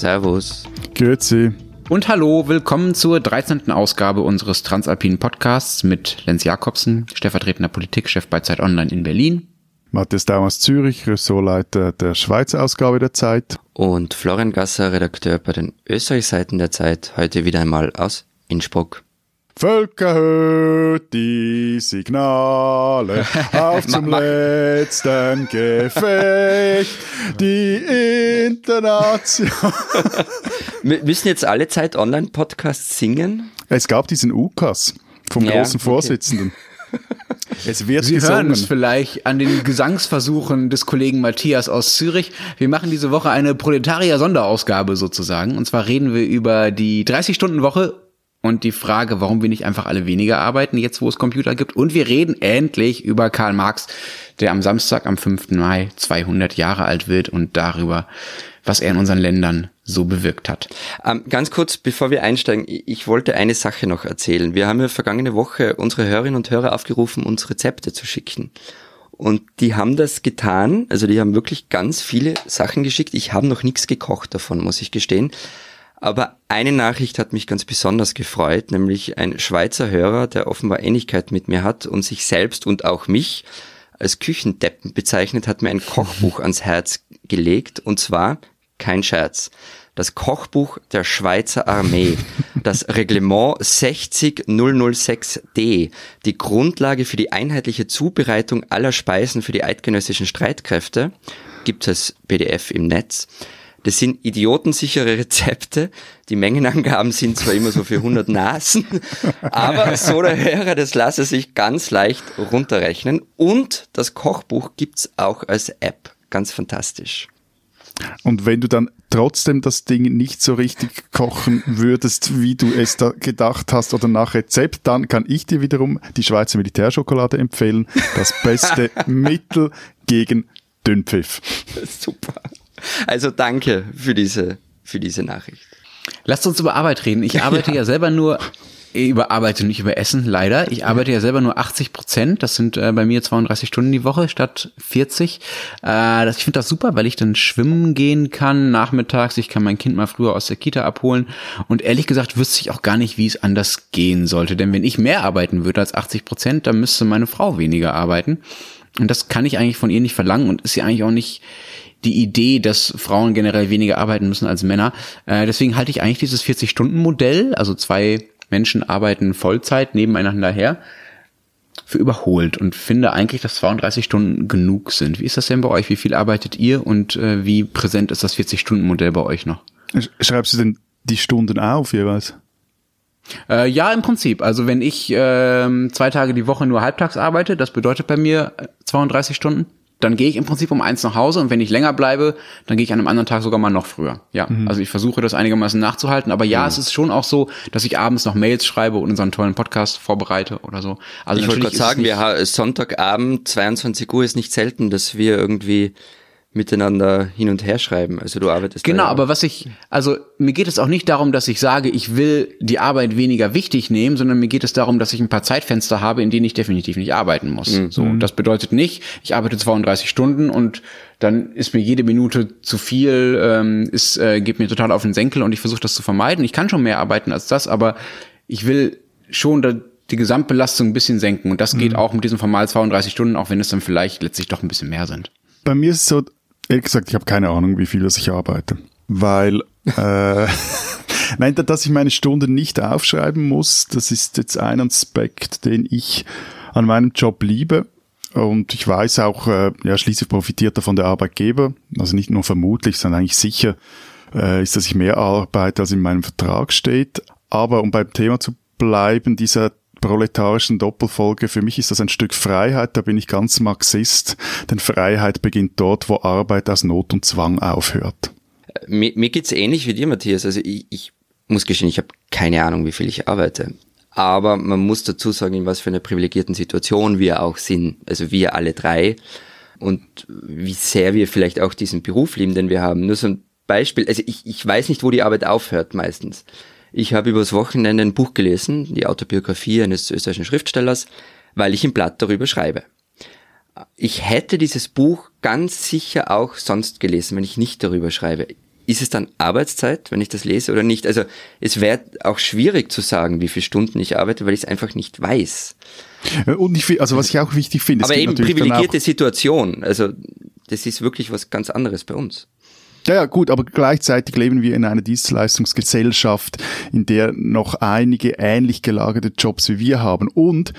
Servus. Grüezi. Und hallo, willkommen zur 13. Ausgabe unseres Transalpinen Podcasts mit Lenz Jakobsen, stellvertretender Politikchef bei Zeit Online in Berlin. Matthias Daum aus Zürich, Ressortleiter der Schweizer Ausgabe der Zeit. Und Florian Gasser, Redakteur bei den Österreichseiten der Zeit, heute wieder einmal aus Innsbruck. Völker hört die Signale auf zum letzten Gefecht, die Internation. Müssen jetzt alle Zeit Online-Podcasts singen? Es gab diesen UKAS vom Ja, großen okay. Vorsitzenden. Es wird Sie hören gesungen. es vielleicht an den Gesangsversuchen des Kollegen Matthias aus Zürich. Wir machen diese Woche eine Proletarier-Sonderausgabe sozusagen. Und zwar reden wir über die 30-Stunden-Woche und die Frage, warum wir nicht einfach alle weniger arbeiten, jetzt wo es Computer gibt. Und wir reden endlich über Karl Marx, der am Samstag, am 5. Mai 200 Jahre alt wird und darüber, was er in unseren Ländern so bewirkt hat. Ähm, ganz kurz, bevor wir einsteigen, ich wollte eine Sache noch erzählen. Wir haben ja vergangene Woche unsere Hörerinnen und Hörer aufgerufen, uns Rezepte zu schicken. Und die haben das getan, also die haben wirklich ganz viele Sachen geschickt. Ich habe noch nichts gekocht davon, muss ich gestehen. Aber eine Nachricht hat mich ganz besonders gefreut, nämlich ein Schweizer Hörer, der offenbar Ähnlichkeit mit mir hat und sich selbst und auch mich als Küchendeppen bezeichnet, hat mir ein Kochbuch ans Herz gelegt und zwar, kein Scherz, das Kochbuch der Schweizer Armee, das Reglement 60006d, die Grundlage für die einheitliche Zubereitung aller Speisen für die eidgenössischen Streitkräfte, gibt es PDF im Netz. Das sind idiotensichere Rezepte. Die Mengenangaben sind zwar immer so für 100 Nasen, aber so der Hörer, das lasse sich ganz leicht runterrechnen. Und das Kochbuch gibt's auch als App. Ganz fantastisch. Und wenn du dann trotzdem das Ding nicht so richtig kochen würdest, wie du es da gedacht hast oder nach Rezept, dann kann ich dir wiederum die Schweizer Militärschokolade empfehlen. Das beste Mittel gegen Dünnpfiff. Super. Also danke für diese, für diese Nachricht. Lasst uns über Arbeit reden. Ich arbeite ja, selber nur über Arbeit und nicht über Essen, leider. Ich arbeite ja selber nur 80 Prozent. Das sind äh, bei mir 32 Stunden die Woche statt 40. Äh, das, ich finde das super, weil ich dann schwimmen gehen kann nachmittags. Ich kann mein Kind mal früher aus der Kita abholen. Und ehrlich gesagt wüsste ich auch gar nicht, wie es anders gehen sollte. Denn wenn ich mehr arbeiten würde als 80 Prozent, dann müsste meine Frau weniger arbeiten. Und das kann ich eigentlich von ihr nicht verlangen und ist ja eigentlich auch nicht die Idee, dass Frauen generell weniger arbeiten müssen als Männer. Äh, deswegen halte ich eigentlich dieses 40-Stunden-Modell, also zwei Menschen arbeiten Vollzeit nebeneinander her, für überholt und finde eigentlich, dass 32 Stunden genug sind. Wie ist das denn bei euch? Wie viel arbeitet ihr und äh, wie präsent ist das 40-Stunden-Modell bei euch noch? Sch- Schreibst du denn die Stunden auf jeweils? Äh, ja, im Prinzip. Also wenn ich ähm, zwei Tage die Woche nur halbtags arbeite, das bedeutet bei mir äh, 32 Stunden, dann gehe ich im Prinzip um eins nach Hause und wenn ich länger bleibe, dann gehe ich an einem anderen Tag sogar mal noch früher. Ja, also ich versuche das einigermaßen nachzuhalten, aber ja, es ist schon auch so, dass ich abends noch Mails schreibe und unseren tollen Podcast vorbereite oder so. Also Ich wollte gerade sagen, wir Sonntagabend, 22 Uhr ist nicht selten, dass wir irgendwie miteinander hin und her schreiben. Also du arbeitest Genau, aber was ich, also mir geht es auch nicht darum, dass ich sage, ich will die Arbeit weniger wichtig nehmen, sondern mir geht es darum, dass ich ein paar Zeitfenster habe, in denen ich definitiv nicht arbeiten muss. So, das bedeutet nicht, ich arbeite 32 Stunden und dann ist mir jede Minute zu viel, ähm, ist, äh, geht mir total auf den Senkel und ich versuche das zu vermeiden. Ich kann schon mehr arbeiten als das, aber ich will schon da die Gesamtbelastung ein bisschen senken und das geht auch mit diesen formal 32 Stunden, auch wenn es dann vielleicht letztlich doch ein bisschen mehr sind. Bei mir ist es so, ehrlich gesagt, ich habe keine Ahnung, wie viel das ich arbeite. Weil, äh, nein, da- dass ich meine Stunden nicht aufschreiben muss, das ist jetzt ein Aspekt, den ich an meinem Job liebe. Und ich weiß auch, äh, ja, schließlich profitiert davon der Arbeitgeber. Also nicht nur vermutlich, sondern eigentlich sicher äh, ist, dass ich mehr arbeite, als in meinem Vertrag steht. Aber um beim Thema zu bleiben, dieser proletarischen Doppelfolge, für mich ist das ein Stück Freiheit, da bin ich ganz Marxist, denn Freiheit beginnt dort, wo Arbeit aus Not und Zwang aufhört. Mir, mir geht's ähnlich wie dir, Matthias. Also ich, ich muss gestehen, ich habe keine Ahnung, wie viel ich arbeite. Aber man muss dazu sagen, in was für einer privilegierten Situation wir auch sind. Also wir alle drei. Und wie sehr wir vielleicht auch diesen Beruf lieben, den wir haben. Nur so ein Beispiel. Also ich, ich weiß nicht, wo die Arbeit aufhört meistens. Ich habe übers Wochenende ein Buch gelesen, die Autobiografie eines österreichischen Schriftstellers, weil ich im Blatt darüber schreibe. Ich hätte dieses Buch ganz sicher auch sonst gelesen, wenn ich nicht darüber schreibe. ist es dann Arbeitszeit, wenn ich das lese oder nicht? Also es wäre auch schwierig zu sagen, wie viele Stunden ich arbeite, weil ich es einfach nicht weiß. Und ich, also was ich auch wichtig finde, aber eben privilegierte Situation. Also das ist wirklich was ganz anderes bei uns. Ja, ja, gut, aber gleichzeitig leben wir in einer Dienstleistungsgesellschaft, in der noch einige ähnlich gelagerte Jobs wie wir haben. Und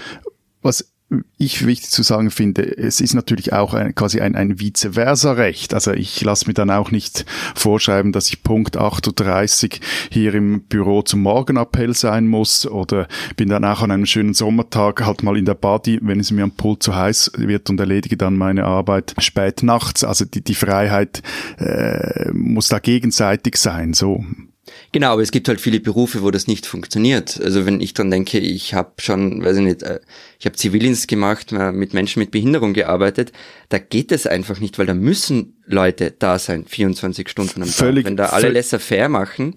was ich wichtig zu sagen finde, es ist natürlich auch ein, quasi ein, ein vice versa Recht. Also ich lasse mir dann auch nicht vorschreiben, dass ich Punkt 8.30 Uhr hier im Büro zum Morgenappell sein muss oder bin dann auch an einem schönen Sommertag halt mal in der Body, wenn es mir am Pool zu heiß wird und erledige dann meine Arbeit spät nachts. Also die, die Freiheit äh, muss da gegenseitig sein. So. Genau, aber es gibt halt viele Berufe, wo das nicht funktioniert. Also wenn ich dann denke, ich habe schon, weiß ich nicht, äh, ich habe Zivildienst gemacht, mit Menschen mit Behinderung gearbeitet, da geht es einfach nicht, weil da müssen Leute da sein, 24 Stunden am Tag. Wenn da alle laissez-faire machen,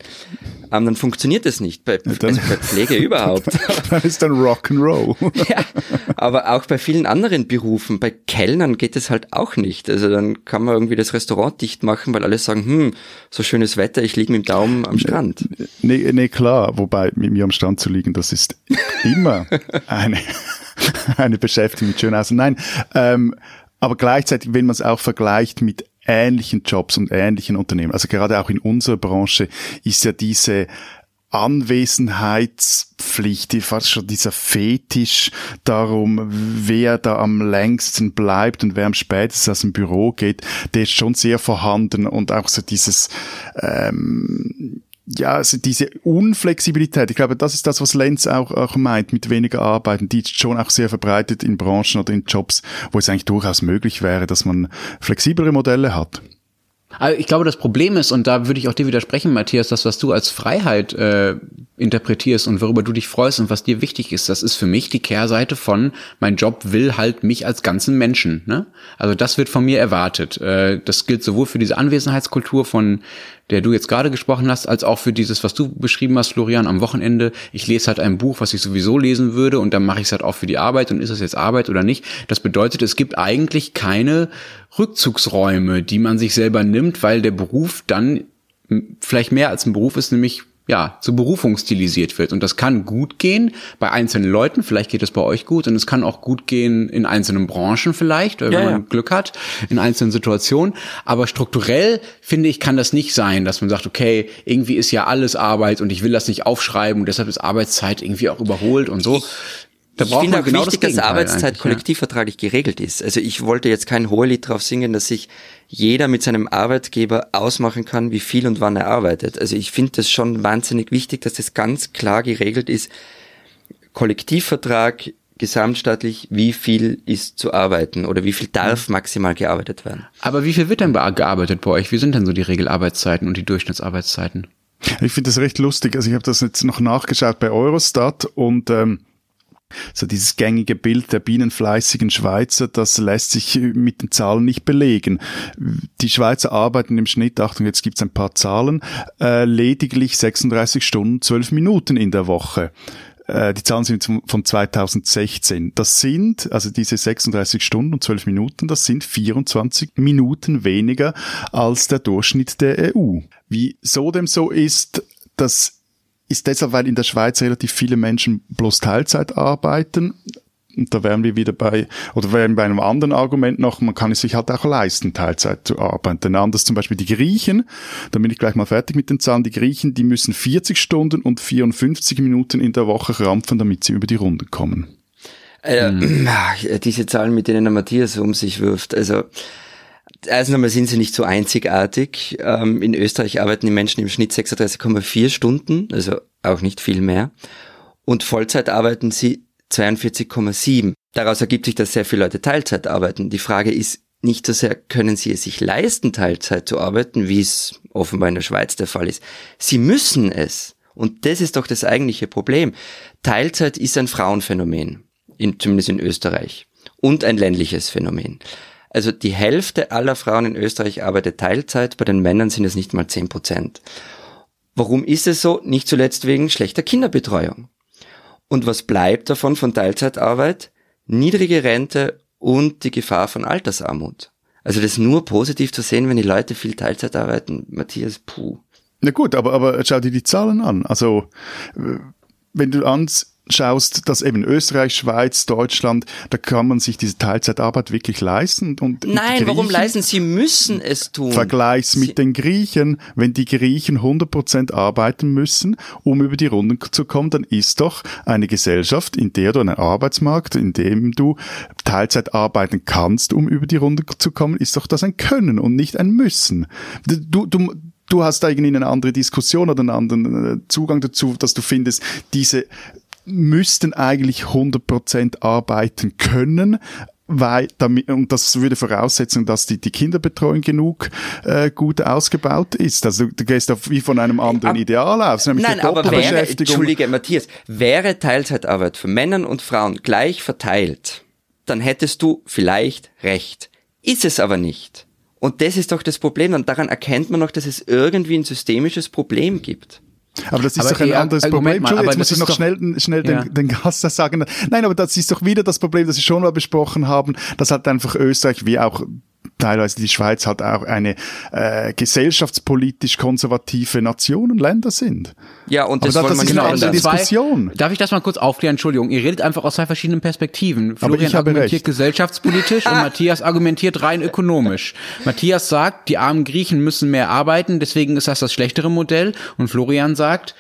ähm, dann funktioniert das nicht. Bei, dann, also bei Pflege überhaupt. dann ist dann Rock'n'Roll. ja, aber auch bei vielen anderen Berufen, bei Kellnern geht es halt auch nicht. Also dann kann man irgendwie das Restaurant dicht machen, weil alle sagen, hm, so schönes Wetter, ich liege mit dem Daumen am Strand. Nee, nee, klar, wobei mit mir am Strand zu liegen, das ist immer eine, eine Beschäftigung mit Schönhausen. Nein, ähm, aber gleichzeitig, wenn man es auch vergleicht mit ähnlichen Jobs und ähnlichen Unternehmen, also gerade auch in unserer Branche, ist ja diese Anwesenheitspflicht, fast schon dieser Fetisch darum, wer da am längsten bleibt und wer am spätesten aus dem Büro geht, der ist schon sehr vorhanden und auch so dieses ähm, ja, also diese Unflexibilität, ich glaube, das ist das, was Lenz auch, auch meint, mit weniger Arbeiten, die ist schon auch sehr verbreitet in Branchen oder in Jobs, wo es eigentlich durchaus möglich wäre, dass man flexiblere Modelle hat. Also ich glaube, das Problem ist, und da würde ich auch dir widersprechen, Matthias, das, was du als Freiheit äh, interpretierst und worüber du dich freust und was dir wichtig ist, das ist für mich die Kehrseite von, mein Job will halt mich als ganzen Menschen. Ne? Also das wird von mir erwartet. Äh, das gilt sowohl für diese Anwesenheitskultur von der du jetzt gerade gesprochen hast, als auch für dieses, was du beschrieben hast, Florian, am Wochenende. Ich lese halt ein Buch, was ich sowieso lesen würde und dann mache ich es halt auch für die Arbeit und ist das jetzt Arbeit oder nicht. Das bedeutet, es gibt eigentlich keine Rückzugsräume, die man sich selber nimmt, weil der Beruf dann vielleicht mehr als ein Beruf ist, nämlich ja, zur Berufung stilisiert wird. Und das kann gut gehen bei einzelnen Leuten, vielleicht geht es bei euch gut, und es kann auch gut gehen in einzelnen Branchen vielleicht, wenn ja, man ja. Glück hat, in einzelnen Situationen. Aber strukturell, finde ich, kann das nicht sein, dass man sagt, okay, irgendwie ist ja alles Arbeit und ich will das nicht aufschreiben und deshalb ist Arbeitszeit irgendwie auch überholt und so. Da ich finde auch genau wichtig, das dass Arbeitszeit kollektivvertraglich ja. geregelt ist. Also ich wollte jetzt kein Hohelied drauf singen, dass sich jeder mit seinem Arbeitgeber ausmachen kann, wie viel und wann er arbeitet. Also ich finde das schon wahnsinnig wichtig, dass das ganz klar geregelt ist. Kollektivvertrag, gesamtstaatlich, wie viel ist zu arbeiten oder wie viel darf mhm. maximal gearbeitet werden. Aber wie viel wird denn gearbeitet bei euch? Wie sind denn so die Regelarbeitszeiten und die Durchschnittsarbeitszeiten? Ich finde das recht lustig. Also ich habe das jetzt noch nachgeschaut bei Eurostat und ähm, so dieses gängige Bild der bienenfleißigen Schweizer, das lässt sich mit den Zahlen nicht belegen. Die Schweizer arbeiten im Schnitt, Achtung, jetzt gibt's ein paar Zahlen, äh, lediglich 36 Stunden, 12 Minuten in der Woche. Äh, die Zahlen sind von 2016. Das sind, also diese 36 Stunden und 12 Minuten, das sind 24 Minuten weniger als der Durchschnitt der EU. Wieso dem so ist, das ist deshalb, weil in der Schweiz relativ viele Menschen bloß Teilzeit arbeiten. Und da wären wir wieder bei, oder wären bei einem anderen Argument noch, man kann es sich halt auch leisten, Teilzeit zu arbeiten. Denn anders zum Beispiel die Griechen, da bin ich gleich mal fertig mit den Zahlen, die Griechen, die müssen 40 Stunden und 54 Minuten in der Woche rampfen, damit sie über die Runde kommen. Äh, hm. Diese Zahlen, mit denen der Matthias um sich wirft, also erstens einmal sind sie nicht so einzigartig. Ähm, in Österreich arbeiten die Menschen im Schnitt 36,4 Stunden, also auch nicht viel mehr. Und Vollzeit arbeiten sie 42,7. Daraus ergibt sich, dass sehr viele Leute Teilzeit arbeiten. Die Frage ist nicht so sehr, können sie es sich leisten, Teilzeit zu arbeiten, wie es offenbar in der Schweiz der Fall ist. Sie müssen es. Und das ist doch das eigentliche Problem. Teilzeit ist ein Frauenphänomen, in, zumindest in Österreich, und ein ländliches Phänomen. Also die Hälfte aller Frauen in Österreich arbeitet Teilzeit, bei den Männern sind es nicht mal 10 Prozent. Warum ist es so? Nicht zuletzt wegen schlechter Kinderbetreuung. Und was bleibt davon von Teilzeitarbeit? Niedrige Rente und die Gefahr von Altersarmut. Also das nur positiv zu sehen, wenn die Leute viel Teilzeit arbeiten, Matthias, puh. Na gut, aber, aber schau dir die Zahlen an. Also, äh, wenn du ans schaust, dass eben Österreich, Schweiz, Deutschland, da kann man sich diese Teilzeitarbeit wirklich leisten. Und Nein, warum leisten? Sie müssen es tun. Vergleichs mit den Griechen. Wenn die Griechen 100% arbeiten müssen, um über die Runden zu kommen, dann ist doch eine Gesellschaft, in der du einen Arbeitsmarkt, in dem du Teilzeit arbeiten kannst, um über die Runden zu kommen, ist doch das ein Können und nicht ein Müssen. Du, du, du hast da irgendwie eine andere Diskussion oder einen anderen äh, Zugang dazu, dass du findest, diese müssten eigentlich 100% arbeiten können, weil damit, und das würde voraussetzen, dass die, die Kinderbetreuung genug äh, gut ausgebaut ist. Also du gehst auf wie von einem anderen Ideal aus, nämlich Nein, aber wäre, Entschuldige, Matthias, wäre Teilzeitarbeit für Männer und Frauen gleich verteilt, dann hättest du vielleicht recht. Ist es aber nicht. Und das ist doch das Problem. Und daran erkennt man noch, dass es irgendwie ein systemisches Problem gibt. Aber das ist aber doch ein anderes Problem. Mal, Entschuldigung, jetzt muss ich noch schnell, schnell ja. den, den Gast sagen. Nein, aber das ist doch wieder das Problem, das wir schon mal besprochen haben, dass halt einfach Österreich wie auch teilweise die Schweiz halt auch eine äh, gesellschaftspolitisch konservative Nation und Länder sind. Ja, und das, Aber das, das ist eine andere Diskussion. Zwei, darf ich das mal kurz aufklären? Entschuldigung, ihr redet einfach aus zwei verschiedenen Perspektiven. Florian argumentiert recht. gesellschaftspolitisch und Matthias argumentiert rein ökonomisch. Matthias sagt, die armen Griechen müssen mehr arbeiten, deswegen ist das das schlechtere Modell. Und Florian sagt,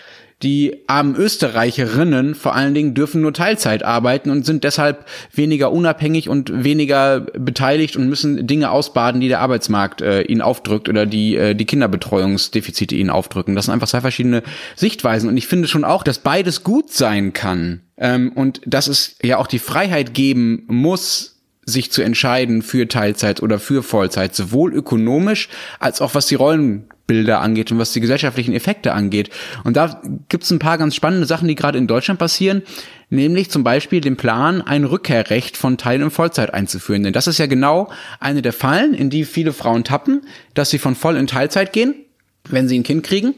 die armen Österreicherinnen vor allen Dingen dürfen nur Teilzeit arbeiten und sind deshalb weniger unabhängig und weniger beteiligt und müssen Dinge ausbaden, die der Arbeitsmarkt äh, ihnen aufdrückt oder die äh, die Kinderbetreuungsdefizite ihnen aufdrücken. Das sind einfach zwei verschiedene Sichtweisen und ich finde schon auch, dass beides gut sein kann ähm, und dass es ja auch die Freiheit geben muss, sich zu entscheiden für Teilzeit oder für Vollzeit, sowohl ökonomisch als auch was die Rollen Bilder angeht und was die gesellschaftlichen Effekte angeht. Und da gibt es ein paar ganz spannende Sachen, die gerade in Deutschland passieren, nämlich zum Beispiel den Plan, ein Rückkehrrecht von Teil- und Vollzeit einzuführen. Denn das ist ja genau eine der Fallen, in die viele Frauen tappen, dass sie von Voll- in Teilzeit gehen, wenn sie ein Kind kriegen.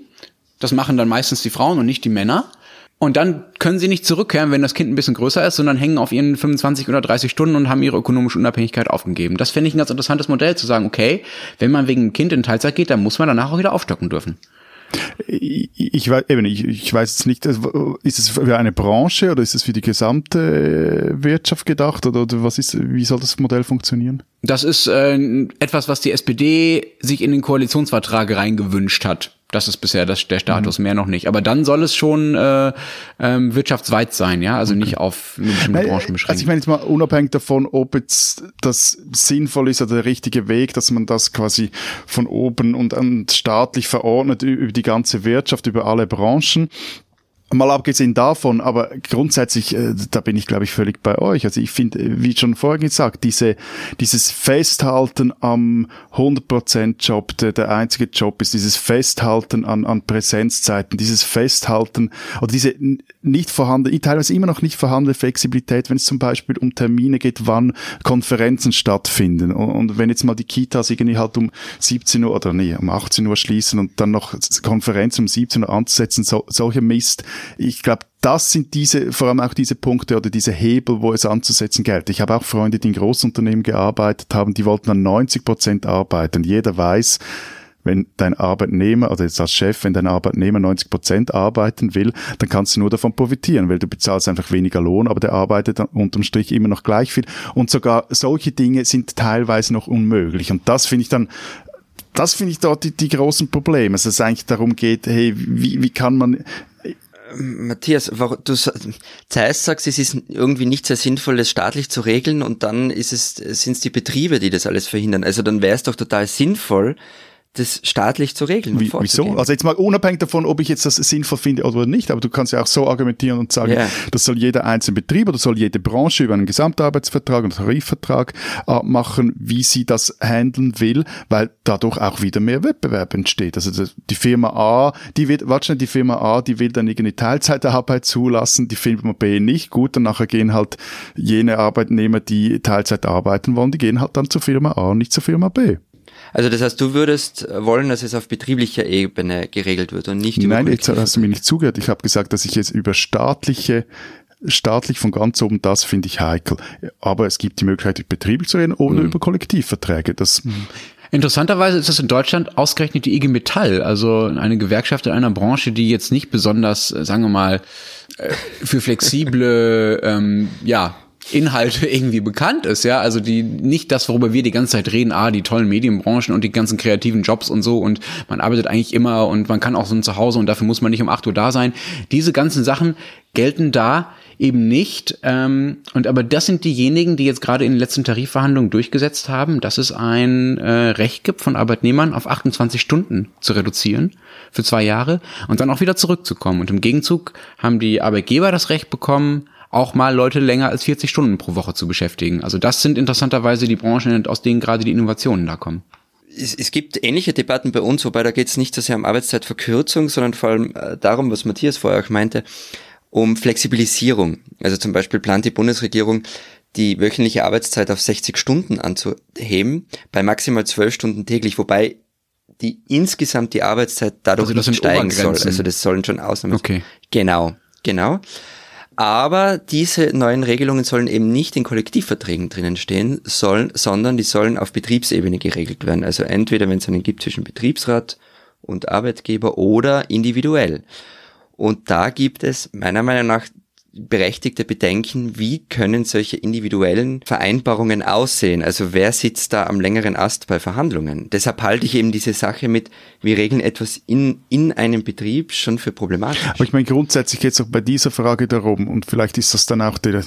Das machen dann meistens die Frauen und nicht die Männer. Und dann können sie nicht zurückkehren, wenn das Kind ein bisschen größer ist, sondern hängen auf ihren 25 oder 30 Stunden und haben ihre ökonomische Unabhängigkeit aufgegeben. Das finde ich ein ganz interessantes Modell, zu sagen, okay, wenn man wegen dem Kind in Teilzeit geht, dann muss man danach auch wieder aufstocken dürfen. Ich, weiß eben, ich, ich weiß jetzt nicht, also, ist es für eine Branche oder ist es für die gesamte Wirtschaft gedacht oder was ist, wie soll das Modell funktionieren? Das ist äh, etwas, was die SPD sich in den Koalitionsvertrag reingewünscht hat. Das ist bisher das, der Status, mhm. mehr noch nicht. Aber dann soll es schon äh, ähm, wirtschaftsweit sein, ja, also okay. nicht auf nur bestimmte Branchen beschränkt. Also ich meine jetzt mal unabhängig davon, ob jetzt das sinnvoll ist oder der richtige Weg, dass man das quasi von oben und, und staatlich verordnet über die ganze Wirtschaft, über alle Branchen. Mal abgesehen davon, aber grundsätzlich, äh, da bin ich, glaube ich, völlig bei euch. Also ich finde, äh, wie schon vorhin gesagt, diese, dieses Festhalten am 100%-Job, der, der einzige Job ist, dieses Festhalten an, an Präsenzzeiten, dieses Festhalten oder diese nicht vorhandene, teilweise immer noch nicht vorhandene Flexibilität, wenn es zum Beispiel um Termine geht, wann Konferenzen stattfinden. Und, und wenn jetzt mal die Kitas irgendwie halt um 17 Uhr oder nee, um 18 Uhr schließen und dann noch Konferenzen um 17 Uhr anzusetzen, so, solche Mist, ich glaube, das sind diese, vor allem auch diese Punkte oder diese Hebel, wo es anzusetzen gilt. Ich habe auch Freunde, die in Großunternehmen gearbeitet haben, die wollten an 90 Prozent arbeiten. Jeder weiß, wenn dein Arbeitnehmer, oder jetzt als Chef, wenn dein Arbeitnehmer 90 Prozent arbeiten will, dann kannst du nur davon profitieren, weil du bezahlst einfach weniger Lohn, aber der arbeitet unterm Strich immer noch gleich viel. Und sogar solche Dinge sind teilweise noch unmöglich. Und das finde ich dann das finde ich dort die, die großen Probleme, dass es eigentlich darum geht, hey, wie, wie kann man Matthias, du Zeiss sagst, es ist irgendwie nicht sehr sinnvoll, das staatlich zu regeln und dann ist es, sind es die Betriebe, die das alles verhindern. Also dann wäre es doch total sinnvoll, das staatlich zu regeln. Wie, wieso? Also jetzt mal unabhängig davon, ob ich jetzt das sinnvoll finde oder nicht, aber du kannst ja auch so argumentieren und sagen, yeah. das soll jeder einzelne Betrieb oder soll jede Branche über einen Gesamtarbeitsvertrag und Tarifvertrag äh, machen, wie sie das handeln will, weil dadurch auch wieder mehr Wettbewerb entsteht. Also die Firma A, die wird, warte schnell, die Firma A, die will dann irgendwie Teilzeitarbeit zulassen, die Firma B nicht, gut, dann nachher gehen halt jene Arbeitnehmer, die Teilzeit arbeiten wollen, die gehen halt dann zur Firma A und nicht zur Firma B. Also das heißt, du würdest wollen, dass es auf betrieblicher Ebene geregelt wird und nicht über Nein, jetzt hast du mir nicht zugehört. Ich habe gesagt, dass ich jetzt über staatliche staatlich von ganz oben, das finde ich heikel. Aber es gibt die Möglichkeit, über Betriebe zu reden oder mhm. über Kollektivverträge. Das. Interessanterweise ist das in Deutschland ausgerechnet die IG Metall, also eine Gewerkschaft in einer Branche, die jetzt nicht besonders, äh, sagen wir mal, äh, für flexible, ähm, ja, Inhalte irgendwie bekannt ist, ja, also die nicht das, worüber wir die ganze Zeit reden, ah, die tollen Medienbranchen und die ganzen kreativen Jobs und so und man arbeitet eigentlich immer und man kann auch so ein Zuhause und dafür muss man nicht um acht Uhr da sein. Diese ganzen Sachen gelten da eben nicht. Ähm, und aber das sind diejenigen, die jetzt gerade in den letzten Tarifverhandlungen durchgesetzt haben, dass es ein äh, Recht gibt von Arbeitnehmern auf 28 Stunden zu reduzieren für zwei Jahre und dann auch wieder zurückzukommen. Und im Gegenzug haben die Arbeitgeber das Recht bekommen, auch mal Leute länger als 40 Stunden pro Woche zu beschäftigen. Also das sind interessanterweise die Branchen, aus denen gerade die Innovationen da kommen. Es, es gibt ähnliche Debatten bei uns, wobei da geht es nicht so sehr um Arbeitszeitverkürzung, sondern vor allem äh, darum, was Matthias vorher auch meinte, um Flexibilisierung. Also zum Beispiel plant die Bundesregierung, die wöchentliche Arbeitszeit auf 60 Stunden anzuheben, bei maximal 12 Stunden täglich, wobei die insgesamt die Arbeitszeit dadurch also nicht steigen soll. Also das sollen schon Ausnahmen Okay. Genau, genau. Aber diese neuen Regelungen sollen eben nicht in Kollektivverträgen drinnen stehen, sollen, sondern die sollen auf Betriebsebene geregelt werden. Also entweder, wenn es einen gibt zwischen Betriebsrat und Arbeitgeber oder individuell. Und da gibt es meiner Meinung nach berechtigte Bedenken, wie können solche individuellen Vereinbarungen aussehen? Also wer sitzt da am längeren Ast bei Verhandlungen? Deshalb halte ich eben diese Sache mit, wir regeln etwas in, in einem Betrieb schon für problematisch. Aber ich meine, grundsätzlich geht es auch bei dieser Frage darum, und vielleicht ist das dann auch der,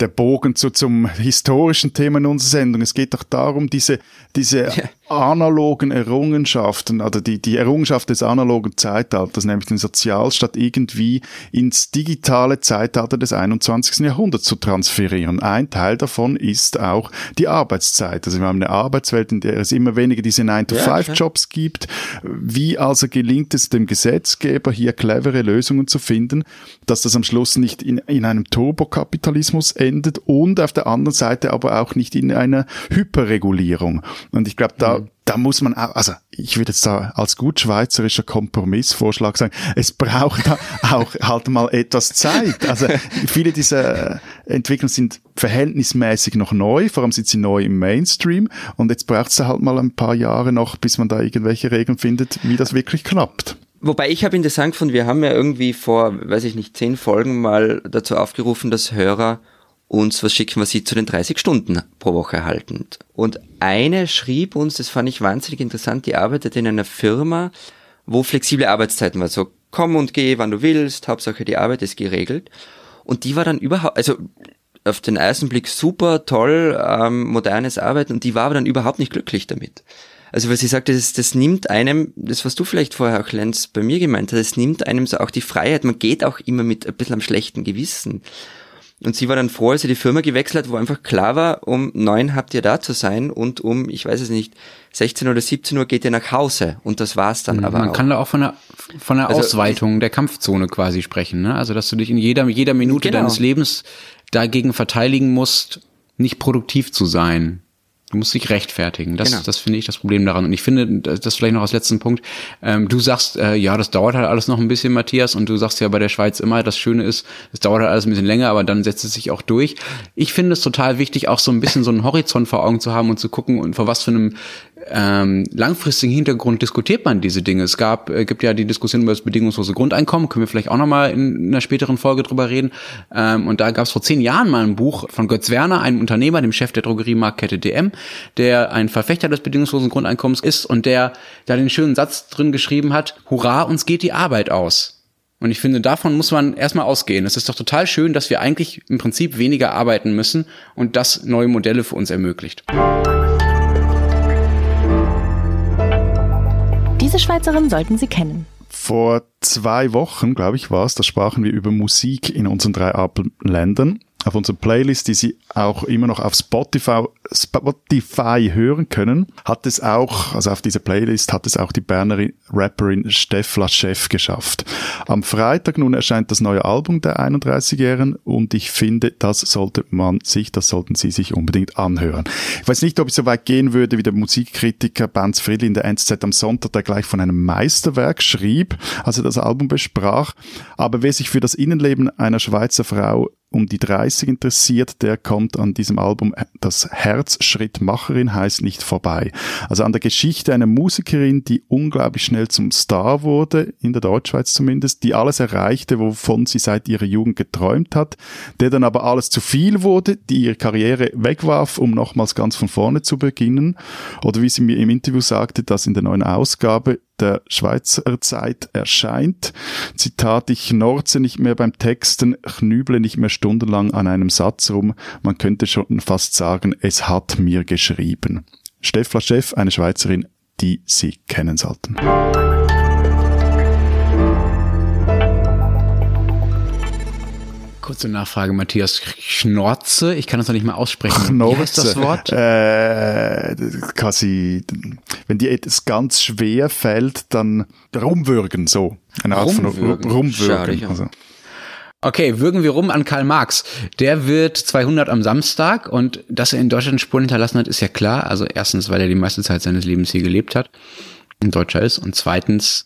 der Bogen zu, zum historischen Thema in unserer Sendung. Es geht doch darum, diese, diese ja. Analogen Errungenschaften, also die, die Errungenschaft des analogen Zeitalters, nämlich den Sozialstaat irgendwie ins digitale Zeitalter des 21. Jahrhunderts zu transferieren. Ein Teil davon ist auch die Arbeitszeit. Also wir haben eine Arbeitswelt, in der es immer weniger diese 9-to-5-Jobs ja, gibt. Wie also gelingt es dem Gesetzgeber, hier clevere Lösungen zu finden, dass das am Schluss nicht in, in einem Turbokapitalismus endet und auf der anderen Seite aber auch nicht in einer Hyperregulierung. Und ich glaube, da da muss man auch, also ich würde jetzt da als gut schweizerischer Kompromissvorschlag sagen, es braucht auch halt mal etwas Zeit. Also viele dieser Entwicklungen sind verhältnismäßig noch neu, vor allem sind sie neu im Mainstream und jetzt braucht es halt mal ein paar Jahre noch, bis man da irgendwelche Regeln findet, wie das wirklich klappt. Wobei ich habe interessant gefunden, wir haben ja irgendwie vor, weiß ich nicht, zehn Folgen mal dazu aufgerufen, dass Hörer uns was schicken, was sie zu den 30 Stunden pro Woche erhalten. Und eine schrieb uns, das fand ich wahnsinnig interessant, die arbeitet in einer Firma, wo flexible Arbeitszeiten war. So, komm und geh, wann du willst, Hauptsache die Arbeit ist geregelt. Und die war dann überhaupt, also auf den ersten Blick super, toll, ähm, modernes Arbeiten und die war aber dann überhaupt nicht glücklich damit. Also weil sie sagte, das, das nimmt einem, das was du vielleicht vorher auch Lenz bei mir gemeint hast, das nimmt einem so auch die Freiheit, man geht auch immer mit ein bisschen am schlechten Gewissen. Und sie war dann froh, als sie die Firma gewechselt hat, wo einfach klar war, um neun habt ihr da zu sein und um, ich weiß es nicht, 16 oder 17 Uhr geht ihr nach Hause. Und das war's dann mhm. aber Man auch. kann da auch von einer, von einer also, Ausweitung der Kampfzone quasi sprechen. Ne? Also, dass du dich in jeder, jeder Minute genau. deines Lebens dagegen verteidigen musst, nicht produktiv zu sein. Du musst dich rechtfertigen. Das, genau. das finde ich das Problem daran. Und ich finde, das vielleicht noch als letzten Punkt. Ähm, du sagst, äh, ja, das dauert halt alles noch ein bisschen, Matthias, und du sagst ja bei der Schweiz immer, das Schöne ist, es dauert halt alles ein bisschen länger, aber dann setzt es sich auch durch. Ich finde es total wichtig, auch so ein bisschen so einen Horizont vor Augen zu haben und zu gucken, und vor was für einem ähm, langfristigen Hintergrund diskutiert man diese Dinge. Es gab, äh, gibt ja die Diskussion über das bedingungslose Grundeinkommen, können wir vielleicht auch nochmal in, in einer späteren Folge drüber reden. Ähm, und da gab es vor zehn Jahren mal ein Buch von Götz Werner, einem Unternehmer, dem Chef der Drogeriemarktkette DM, der ein Verfechter des bedingungslosen Grundeinkommens ist und der da den schönen Satz drin geschrieben hat, Hurra, uns geht die Arbeit aus. Und ich finde, davon muss man erstmal ausgehen. Es ist doch total schön, dass wir eigentlich im Prinzip weniger arbeiten müssen und das neue Modelle für uns ermöglicht. Diese Schweizerin sollten Sie kennen. Vor zwei Wochen, glaube ich, war es, da sprachen wir über Musik in unseren drei Ländern. Auf unserer Playlist, die Sie auch immer noch auf Spotify Spotify hören können, hat es auch, also auf dieser Playlist hat es auch die Berner Rapperin Steffla Chef geschafft. Am Freitag nun erscheint das neue Album der 31-Jährigen und ich finde, das sollte man sich, das sollten Sie sich unbedingt anhören. Ich weiß nicht, ob ich so weit gehen würde wie der Musikkritiker Benz Friedli in der NZZ am Sonntag, der gleich von einem Meisterwerk schrieb, als er das Album besprach. Aber wer sich für das Innenleben einer Schweizer Frau um die 30 interessiert, der kommt an diesem Album Das Herzschrittmacherin heißt nicht vorbei. Also an der Geschichte einer Musikerin, die unglaublich schnell zum Star wurde, in der Deutschschweiz zumindest, die alles erreichte, wovon sie seit ihrer Jugend geträumt hat, der dann aber alles zu viel wurde, die ihre Karriere wegwarf, um nochmals ganz von vorne zu beginnen. Oder wie sie mir im Interview sagte, dass in der neuen Ausgabe der Schweizer Zeit erscheint. Zitat, ich norze nicht mehr beim Texten, knüble nicht mehr stundenlang an einem Satz rum. Man könnte schon fast sagen, es hat mir geschrieben. Steffla Chef, eine Schweizerin, die Sie kennen sollten. Kurze Nachfrage, Matthias. Schnorze, ich kann das noch nicht mal aussprechen. Schnorze. Wie heißt das Wort? Äh, quasi, wenn dir etwas ganz schwer fällt, dann rumwürgen, so. Eine Art Rumwürgen. von rumwürgen. Also. Okay, würgen wir rum an Karl Marx. Der wird 200 am Samstag und dass er in Deutschland Spuren hinterlassen hat, ist ja klar. Also erstens, weil er die meiste Zeit seines Lebens hier gelebt hat, ein Deutscher ist und zweitens,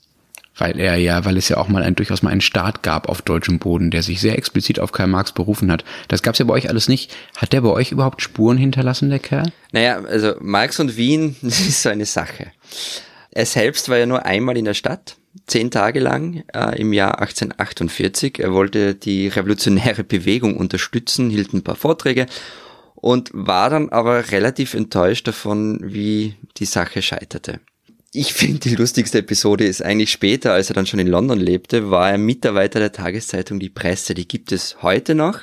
weil er ja, weil es ja auch mal ein, durchaus mal einen Staat gab auf deutschem Boden, der sich sehr explizit auf Karl Marx berufen hat. Das gab's ja bei euch alles nicht. Hat der bei euch überhaupt Spuren hinterlassen, der Kerl? Naja, also Marx und Wien, das ist so eine Sache. Er selbst war ja nur einmal in der Stadt, zehn Tage lang äh, im Jahr 1848. Er wollte die revolutionäre Bewegung unterstützen, hielt ein paar Vorträge und war dann aber relativ enttäuscht davon, wie die Sache scheiterte. Ich finde, die lustigste Episode ist eigentlich später, als er dann schon in London lebte, war er Mitarbeiter der Tageszeitung Die Presse. Die gibt es heute noch.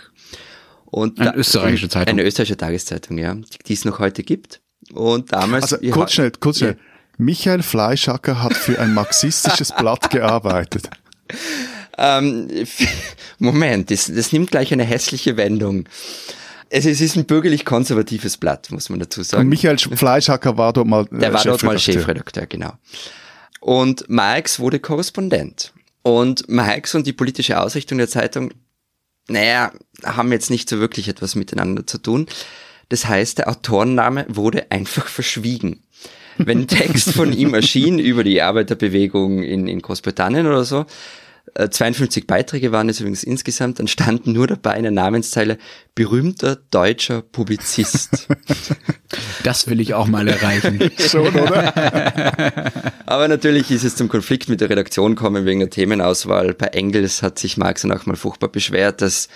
Und Eine österreichische Zeitung. Eine österreichische Tageszeitung, ja, die, die es noch heute gibt. Und damals... Also ja, kurz schnell, kurz schnell. Ja. Michael Fleischacker hat für ein marxistisches Blatt gearbeitet. Ähm, Moment, das, das nimmt gleich eine hässliche Wendung. Es, ist ein bürgerlich-konservatives Blatt, muss man dazu Und sagen. Michael Fleischacker war dort mal äh, Der war dort mal Chefredakteur. Genau. Und Marx wurde Korrespondent. Und Marx und die politische Ausrichtung der Zeitung, naja, haben jetzt nicht so wirklich etwas miteinander zu tun. Das heißt, der Autorenname wurde einfach verschwiegen. Wenn ein Text von ihm erschien über die Arbeiterbewegung in, in Großbritannien oder so, 52 Beiträge waren es übrigens insgesamt, dann stand nur dabei eine Namenszeile berühmter deutscher Publizist. Das will ich auch mal erreichen. Schon, oder? Aber natürlich ist es zum Konflikt mit der Redaktion gekommen wegen der Themenauswahl. Bei Engels hat sich Marx dann auch mal furchtbar beschwert, dass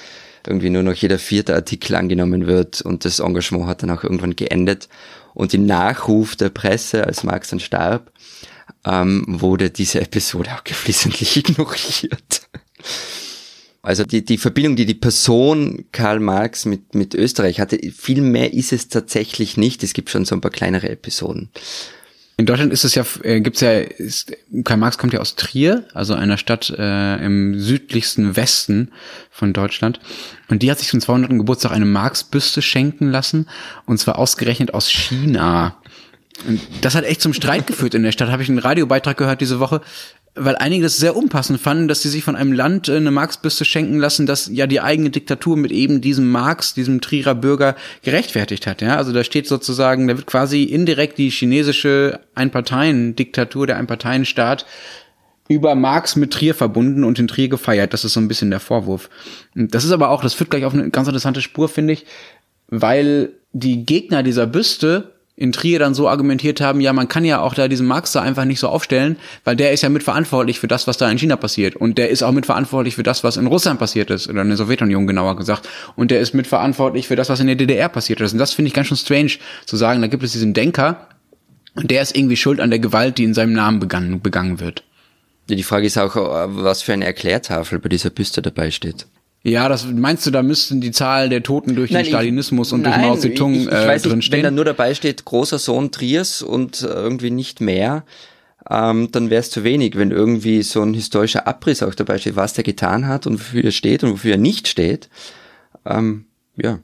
irgendwie nur noch jeder vierte Artikel angenommen wird und das Engagement hat dann auch irgendwann geendet. Und im Nachruf der Presse, als Marx dann starb, ähm, wurde diese Episode auch geflissentlich ignoriert. Also die, die Verbindung, die die Person Karl Marx mit, mit Österreich hatte, viel mehr ist es tatsächlich nicht. Es gibt schon so ein paar kleinere Episoden. In Deutschland ist es ja, äh, gibt's ja, ist, Karl Marx kommt ja aus Trier, also einer Stadt äh, im südlichsten Westen von Deutschland. Und die hat sich zum 200. Geburtstag eine Marx-Büste schenken lassen, und zwar ausgerechnet aus China. Und das hat echt zum Streit geführt in der Stadt. Habe ich einen Radiobeitrag gehört diese Woche, weil einige das sehr unpassend fanden, dass sie sich von einem Land äh, eine Marx-Büste schenken lassen, das ja die eigene Diktatur mit eben diesem Marx, diesem Trierer Bürger gerechtfertigt hat. Ja, also da steht sozusagen, da wird quasi indirekt die chinesische Einparteien-Diktatur, der Einparteienstaat über Marx mit Trier verbunden und in Trier gefeiert. Das ist so ein bisschen der Vorwurf. Das ist aber auch, das führt gleich auf eine ganz interessante Spur, finde ich, weil die Gegner dieser Büste in Trier dann so argumentiert haben, ja, man kann ja auch da diesen Marx da einfach nicht so aufstellen, weil der ist ja mitverantwortlich für das, was da in China passiert. Und der ist auch mitverantwortlich für das, was in Russland passiert ist, oder in der Sowjetunion genauer gesagt. Und der ist mitverantwortlich für das, was in der DDR passiert ist. Und das finde ich ganz schön strange, zu sagen, da gibt es diesen Denker, und der ist irgendwie schuld an der Gewalt, die in seinem Namen begangen, begangen wird. Ja, die Frage ist auch, was für eine Erklärtafel bei dieser Büste dabei steht. Ja, das meinst du, da müssten die Zahl der Toten durch den ich- Stalinismus und nein, durch Mao Zedong ich, ich äh, weiß nicht, Wenn da nur dabei steht, großer Sohn Triers und äh, irgendwie nicht mehr, ähm, dann wäre es zu wenig. Wenn irgendwie so ein historischer Abriss auch dabei steht, was der getan hat und wofür er steht und wofür er nicht steht, ähm, ja.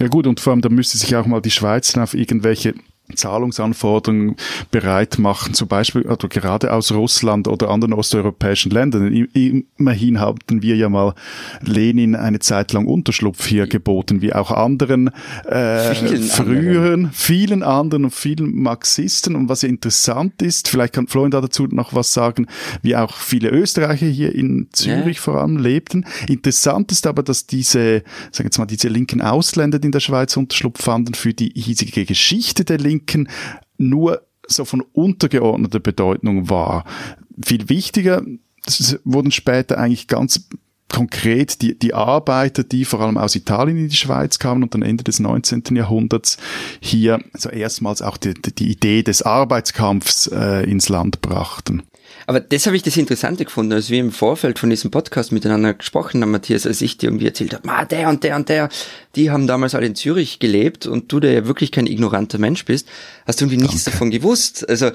Ja gut, und vor allem, da müsste sich auch mal die Schweiz auf irgendwelche Zahlungsanforderungen bereit machen, zum Beispiel oder gerade aus Russland oder anderen osteuropäischen Ländern. Immerhin hatten wir ja mal Lenin eine Zeit lang Unterschlupf hier geboten, wie auch anderen äh, vielen früheren, anderen. vielen anderen und vielen Marxisten. Und was ja interessant ist, vielleicht kann Florian dazu noch was sagen, wie auch viele Österreicher hier in Zürich ja. vor allem lebten. Interessant ist aber, dass diese, sagen wir jetzt mal, diese linken Ausländer, die in der Schweiz Unterschlupf fanden, für die hiesige Geschichte der Linken Denken nur so von untergeordneter Bedeutung war. Viel wichtiger wurden später eigentlich ganz konkret die, die Arbeiter, die vor allem aus Italien in die Schweiz kamen und dann Ende des 19. Jahrhunderts hier so erstmals auch die, die Idee des Arbeitskampfs äh, ins Land brachten. Aber das habe ich das Interessante gefunden, als wir im Vorfeld von diesem Podcast miteinander gesprochen haben, Matthias, als ich dir irgendwie erzählt habe, ah, der und der und der, die haben damals alle in Zürich gelebt und du, der ja wirklich kein ignoranter Mensch bist, hast du irgendwie nichts Danke. davon gewusst. Also,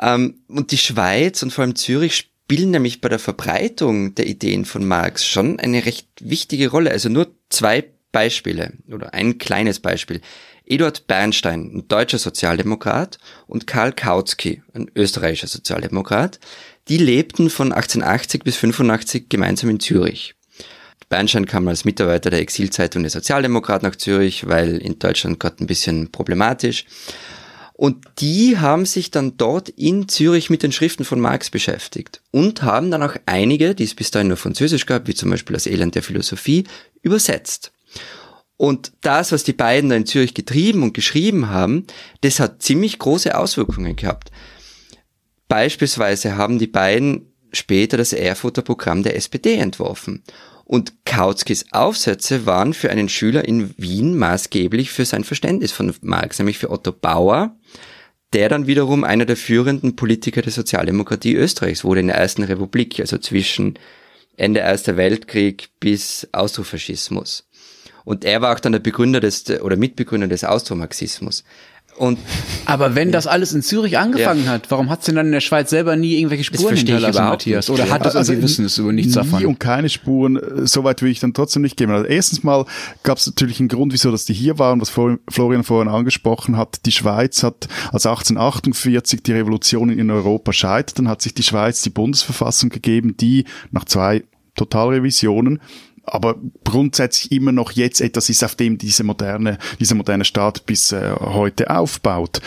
ähm, und die Schweiz und vor allem Zürich spielen nämlich bei der Verbreitung der Ideen von Marx schon eine recht wichtige Rolle. Also nur zwei Beispiele oder ein kleines Beispiel. Eduard Bernstein, ein deutscher Sozialdemokrat, und Karl Kautsky, ein österreichischer Sozialdemokrat, die lebten von 1880 bis 85 gemeinsam in Zürich. Bernstein kam als Mitarbeiter der Exilzeitung der Sozialdemokrat nach Zürich, weil in Deutschland gerade ein bisschen problematisch. Und die haben sich dann dort in Zürich mit den Schriften von Marx beschäftigt und haben dann auch einige, die es bis dahin nur Französisch gab, wie zum Beispiel das Elend der Philosophie, übersetzt. Und das, was die beiden da in Zürich getrieben und geschrieben haben, das hat ziemlich große Auswirkungen gehabt. Beispielsweise haben die beiden später das Erfurter Programm der SPD entworfen. Und Kautskis Aufsätze waren für einen Schüler in Wien maßgeblich für sein Verständnis von Marx, nämlich für Otto Bauer, der dann wiederum einer der führenden Politiker der Sozialdemokratie Österreichs wurde in der Ersten Republik, also zwischen Ende Erster Weltkrieg bis Austrofaschismus. Und er war auch dann der Begründer des, oder Mitbegründer des Austromarxismus. Und aber wenn das alles in Zürich angefangen ja. hat, warum hat es denn dann in der Schweiz selber nie irgendwelche Spuren hinterlassen, Matthias? Oder hat es also, Sie wissen es über nichts davon? und keine Spuren, äh, soweit will ich dann trotzdem nicht geben. Also erstens mal gab es natürlich einen Grund, wieso dass die hier waren, was Florian vorhin angesprochen hat. Die Schweiz hat, als 1848 die Revolution in Europa scheitert, dann hat sich die Schweiz die Bundesverfassung gegeben, die nach zwei Totalrevisionen aber grundsätzlich immer noch jetzt etwas ist, auf dem diese moderne, dieser moderne Staat bis äh, heute aufbaut.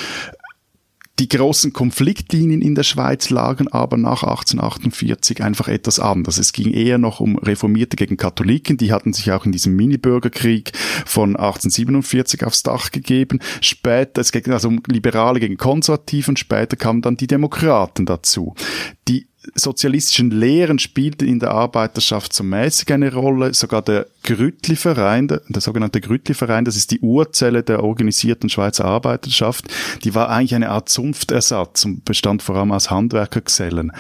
Die großen Konfliktlinien in der Schweiz lagen aber nach 1848 einfach etwas anders. Es ging eher noch um Reformierte gegen Katholiken. Die hatten sich auch in diesem Mini-Bürgerkrieg von 1847 aufs Dach gegeben. Später, es ging also um Liberale gegen Konservative und später kamen dann die Demokraten dazu. Die sozialistischen Lehren spielten in der Arbeiterschaft so mäßig eine Rolle. Sogar der Grüttli-Verein, der, der sogenannte Grüttli-Verein, das ist die Urzelle der organisierten Schweizer Arbeiterschaft, die war eigentlich eine Art Zunftersatz und bestand vor allem aus Handwerkergesellen.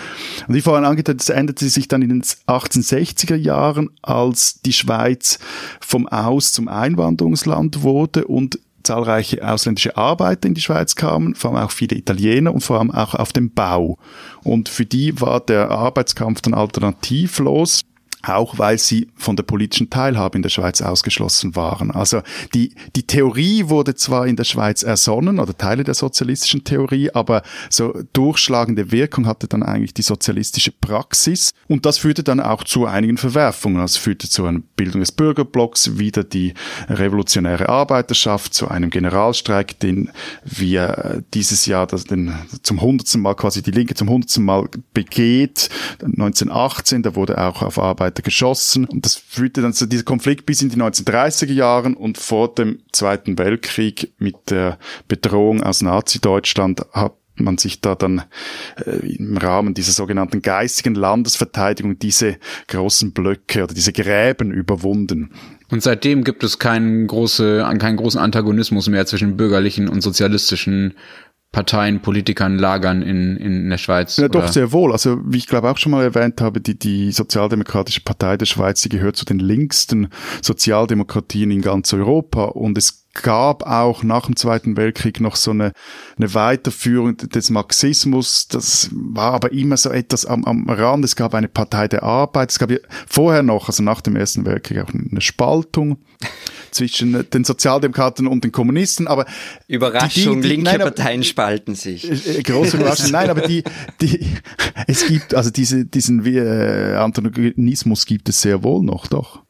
Und wie vorhin angedeutet, das änderte sich dann in den 1860er Jahren, als die Schweiz vom Aus- zum Einwanderungsland wurde und zahlreiche ausländische Arbeiter in die Schweiz kamen, vor allem auch viele Italiener und vor allem auch auf dem Bau. Und für die war der Arbeitskampf dann alternativlos auch weil sie von der politischen Teilhabe in der Schweiz ausgeschlossen waren. Also die, die Theorie wurde zwar in der Schweiz ersonnen oder Teile der sozialistischen Theorie, aber so durchschlagende Wirkung hatte dann eigentlich die sozialistische Praxis und das führte dann auch zu einigen Verwerfungen. Das führte zu einer Bildung des Bürgerblocks, wieder die revolutionäre Arbeiterschaft, zu einem Generalstreik, den wir dieses Jahr das, den, zum hundertsten Mal quasi die Linke zum hundertsten Mal begeht. 1918, da wurde auch auf Arbeit weiter geschossen. Und das führte dann zu diesem Konflikt bis in die 1930er Jahren und vor dem Zweiten Weltkrieg mit der Bedrohung aus Nazi-Deutschland hat man sich da dann äh, im Rahmen dieser sogenannten geistigen Landesverteidigung diese großen Blöcke oder diese Gräben überwunden. Und seitdem gibt es keinen, große, keinen großen Antagonismus mehr zwischen bürgerlichen und sozialistischen Parteien, Politikern, Lagern in, in der Schweiz? Ja, oder? doch, sehr wohl. Also, wie ich glaube auch schon mal erwähnt habe, die, die Sozialdemokratische Partei der Schweiz, die gehört zu den linksten Sozialdemokratien in ganz Europa und es gab auch nach dem Zweiten Weltkrieg noch so eine, eine Weiterführung des Marxismus. Das war aber immer so etwas am, am Rand. Es gab eine Partei der Arbeit. Es gab ja vorher noch, also nach dem Ersten Weltkrieg, auch eine Spaltung zwischen den Sozialdemokraten und den Kommunisten. Aber Überraschung, die, die, die, linke nein, Parteien spalten sich. Äh, äh, große Überraschung. nein, aber die, die, es gibt also diese, diesen äh, Antagonismus gibt es sehr wohl noch, doch.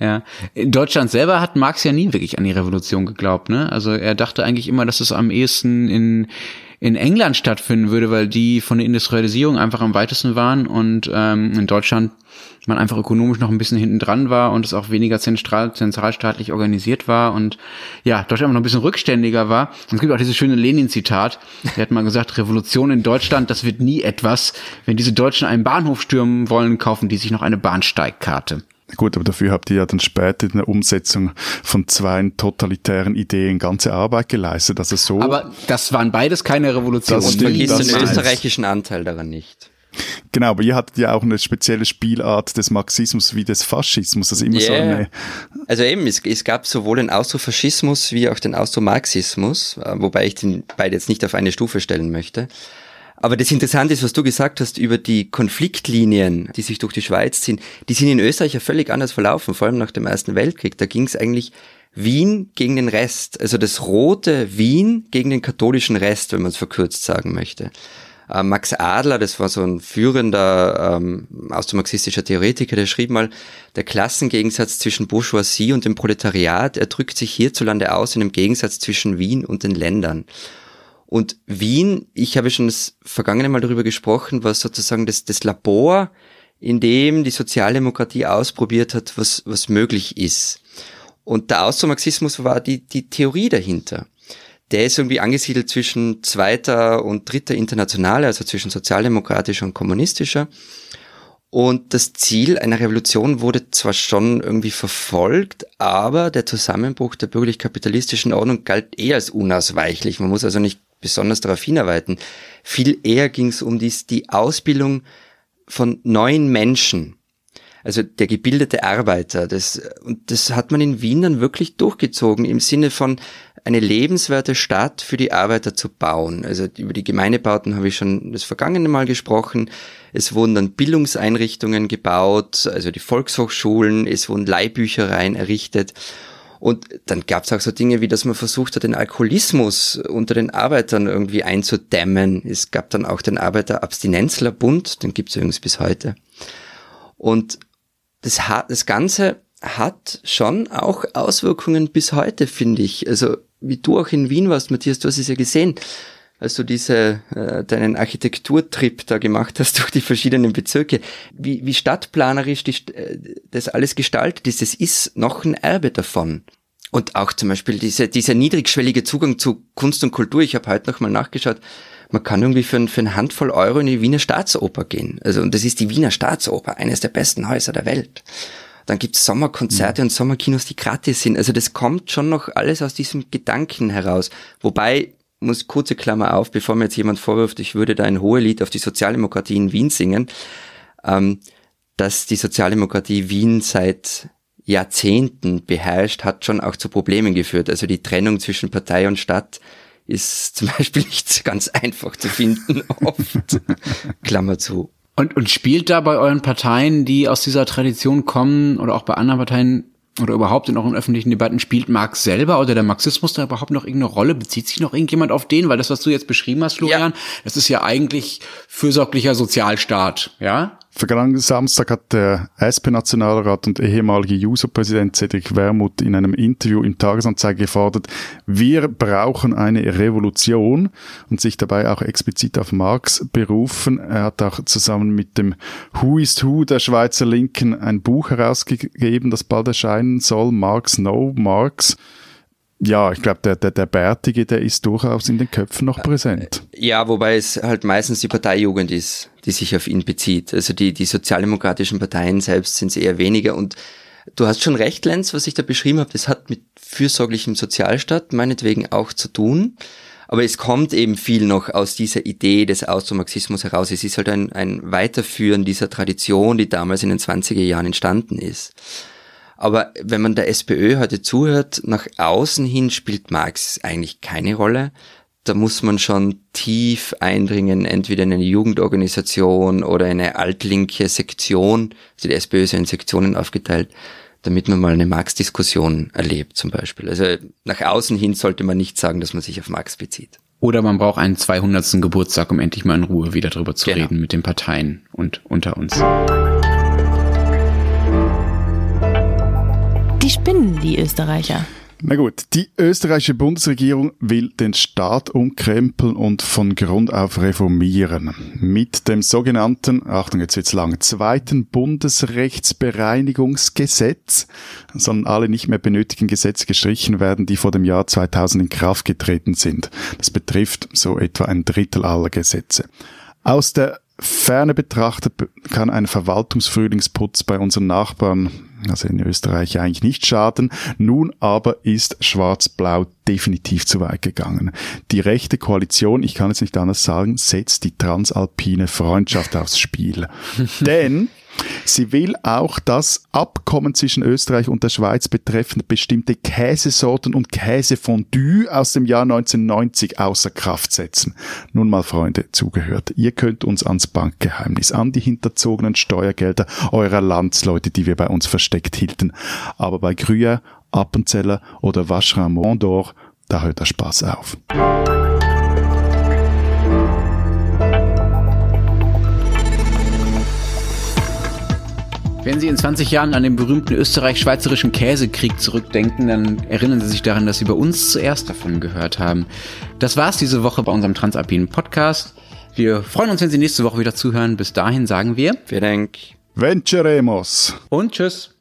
Ja. In Deutschland selber hat Marx ja nie wirklich an die Revolution geglaubt, ne? Also er dachte eigentlich immer, dass es am ehesten in in England stattfinden würde, weil die von der Industrialisierung einfach am weitesten waren und ähm, in Deutschland man einfach ökonomisch noch ein bisschen hinten dran war und es auch weniger zentral, zentralstaatlich organisiert war und ja, Deutschland noch ein bisschen rückständiger war. Und es gibt auch dieses schöne Lenin-Zitat, der hat mal gesagt, Revolution in Deutschland, das wird nie etwas. Wenn diese Deutschen einen Bahnhof stürmen wollen, kaufen die sich noch eine Bahnsteigkarte. Gut, aber dafür habt ihr ja dann später in der Umsetzung von zwei totalitären Ideen ganze Arbeit geleistet. Also so. Aber das waren beides keine Revolutionen. Das stimmt, vergisst den österreichischen Anteil daran nicht. Genau, aber ihr hattet ja auch eine spezielle Spielart des Marxismus wie des Faschismus. Also immer yeah. so eine. Also eben, es, es gab sowohl den Austrofaschismus wie auch den Austromarxismus, äh, wobei ich den beide jetzt nicht auf eine Stufe stellen möchte. Aber das Interessante ist, was du gesagt hast über die Konfliktlinien, die sich durch die Schweiz ziehen, die sind in Österreich ja völlig anders verlaufen, vor allem nach dem Ersten Weltkrieg. Da ging es eigentlich Wien gegen den Rest, also das rote Wien gegen den katholischen Rest, wenn man es verkürzt sagen möchte. Äh, Max Adler, das war so ein führender ähm, austromarxistischer Theoretiker, der schrieb mal, der Klassengegensatz zwischen Bourgeoisie und dem Proletariat, er drückt sich hierzulande aus in dem Gegensatz zwischen Wien und den Ländern. Und Wien, ich habe schon das vergangene Mal darüber gesprochen, war sozusagen das, das Labor, in dem die Sozialdemokratie ausprobiert hat, was, was möglich ist. Und der Austromarxismus war die, die Theorie dahinter. Der ist irgendwie angesiedelt zwischen zweiter und dritter Internationale, also zwischen sozialdemokratischer und kommunistischer. Und das Ziel einer Revolution wurde zwar schon irgendwie verfolgt, aber der Zusammenbruch der bürgerlich-kapitalistischen Ordnung galt eher als unausweichlich. Man muss also nicht besonders darauf hinarbeiten. Viel eher ging es um dies, die Ausbildung von neuen Menschen. Also der gebildete Arbeiter. Das, und das hat man in Wien dann wirklich durchgezogen im Sinne von eine lebenswerte Stadt für die Arbeiter zu bauen. Also über die Gemeindebauten habe ich schon das vergangene Mal gesprochen. Es wurden dann Bildungseinrichtungen gebaut, also die Volkshochschulen, es wurden Leihbüchereien errichtet. Und dann gab es auch so Dinge wie, dass man versucht hat, den Alkoholismus unter den Arbeitern irgendwie einzudämmen. Es gab dann auch den Arbeiterabstinenzlerbund, den gibt es übrigens bis heute. Und das, das Ganze hat schon auch Auswirkungen bis heute, finde ich. Also wie du auch in Wien warst, Matthias, du hast es ja gesehen, als du diese, äh, deinen Architekturtrip da gemacht hast durch die verschiedenen Bezirke, wie, wie stadtplanerisch die, äh, das alles gestaltet ist. Es ist noch ein Erbe davon. Und auch zum Beispiel diese, dieser niedrigschwellige Zugang zu Kunst und Kultur. Ich habe heute nochmal nachgeschaut. Man kann irgendwie für, ein, für eine Handvoll Euro in die Wiener Staatsoper gehen. Also, und das ist die Wiener Staatsoper, eines der besten Häuser der Welt. Dann gibt's Sommerkonzerte mhm. und Sommerkinos, die gratis sind. Also das kommt schon noch alles aus diesem Gedanken heraus. Wobei muss kurze Klammer auf, bevor mir jetzt jemand vorwirft, ich würde da ein Hohelied auf die Sozialdemokratie in Wien singen, ähm, dass die Sozialdemokratie Wien seit Jahrzehnten beherrscht, hat schon auch zu Problemen geführt. Also die Trennung zwischen Partei und Stadt ist zum Beispiel nicht ganz einfach zu finden, oft. Klammer zu. Und, und spielt da bei euren Parteien, die aus dieser Tradition kommen, oder auch bei anderen Parteien, oder überhaupt in euren öffentlichen Debatten spielt Marx selber oder der Marxismus da überhaupt noch irgendeine Rolle? Bezieht sich noch irgendjemand auf den? Weil das, was du jetzt beschrieben hast, Florian, ja. das ist ja eigentlich fürsorglicher Sozialstaat, ja? Vergangenen Samstag hat der SP-Nationalrat und ehemalige Juso-Präsident Cedric Wermuth in einem Interview im Tagesanzeiger gefordert, wir brauchen eine Revolution und sich dabei auch explizit auf Marx berufen. Er hat auch zusammen mit dem Who is Who der Schweizer Linken ein Buch herausgegeben, das bald erscheinen soll, Marx No Marx ja, ich glaube, der, der, der Bärtige, der ist durchaus in den Köpfen noch präsent. Ja, wobei es halt meistens die Parteijugend ist, die sich auf ihn bezieht. Also die, die sozialdemokratischen Parteien selbst sind es eher weniger. Und du hast schon recht, Lenz, was ich da beschrieben habe, das hat mit fürsorglichem Sozialstaat meinetwegen auch zu tun. Aber es kommt eben viel noch aus dieser Idee des Austromarxismus heraus. Es ist halt ein, ein Weiterführen dieser Tradition, die damals in den 20er Jahren entstanden ist. Aber wenn man der SPÖ heute zuhört, nach außen hin spielt Marx eigentlich keine Rolle. Da muss man schon tief eindringen, entweder in eine Jugendorganisation oder eine altlinke Sektion. Also die SPÖ ist ja in Sektionen aufgeteilt damit man mal eine Marx-Diskussion erlebt zum Beispiel. Also nach außen hin sollte man nicht sagen, dass man sich auf Marx bezieht. Oder man braucht einen 200. Geburtstag, um endlich mal in Ruhe wieder drüber zu Genau. reden mit den Parteien und unter uns. Die spinnen, die Österreicher. Na gut, die österreichische Bundesregierung will den Staat umkrempeln und von Grund auf reformieren. Mit dem sogenannten, Achtung, jetzt wird's lang, zweiten Bundesrechtsbereinigungsgesetz sollen alle nicht mehr benötigten Gesetze gestrichen werden, die vor dem Jahr 2000 in Kraft getreten sind. Das betrifft so etwa ein Drittel aller Gesetze. Aus der Ferne betrachtet kann ein Verwaltungsfrühlingsputz bei unseren Nachbarn, also in Österreich, eigentlich nicht schaden. Nun aber ist Schwarz-Blau definitiv zu weit gegangen. Die rechte Koalition, ich kann es nicht anders sagen, setzt die transalpine Freundschaft aufs Spiel. Denn Sie will auch das Abkommen zwischen Österreich und der Schweiz betreffend bestimmte Käsesorten und Käsefondue aus dem Jahr 1990 außer Kraft setzen. Nun mal, Freunde, zugehört. Ihr könnt uns ans Bankgeheimnis, an die hinterzogenen Steuergelder eurer Landsleute, die wir bei uns versteckt hielten. Aber bei Gruyère, Appenzeller oder Vacherin Mondor, da hört der Spaß auf. Wenn Sie in 20 Jahren an den berühmten österreich-schweizerischen Käsekrieg zurückdenken, dann erinnern Sie sich daran, dass Sie bei uns zuerst davon gehört haben. Das war's diese Woche bei unserem Transalpinen Podcast. Wir freuen uns, wenn Sie nächste Woche wieder zuhören. Bis dahin sagen wir Vielen Dank. Venceremos! und tschüss.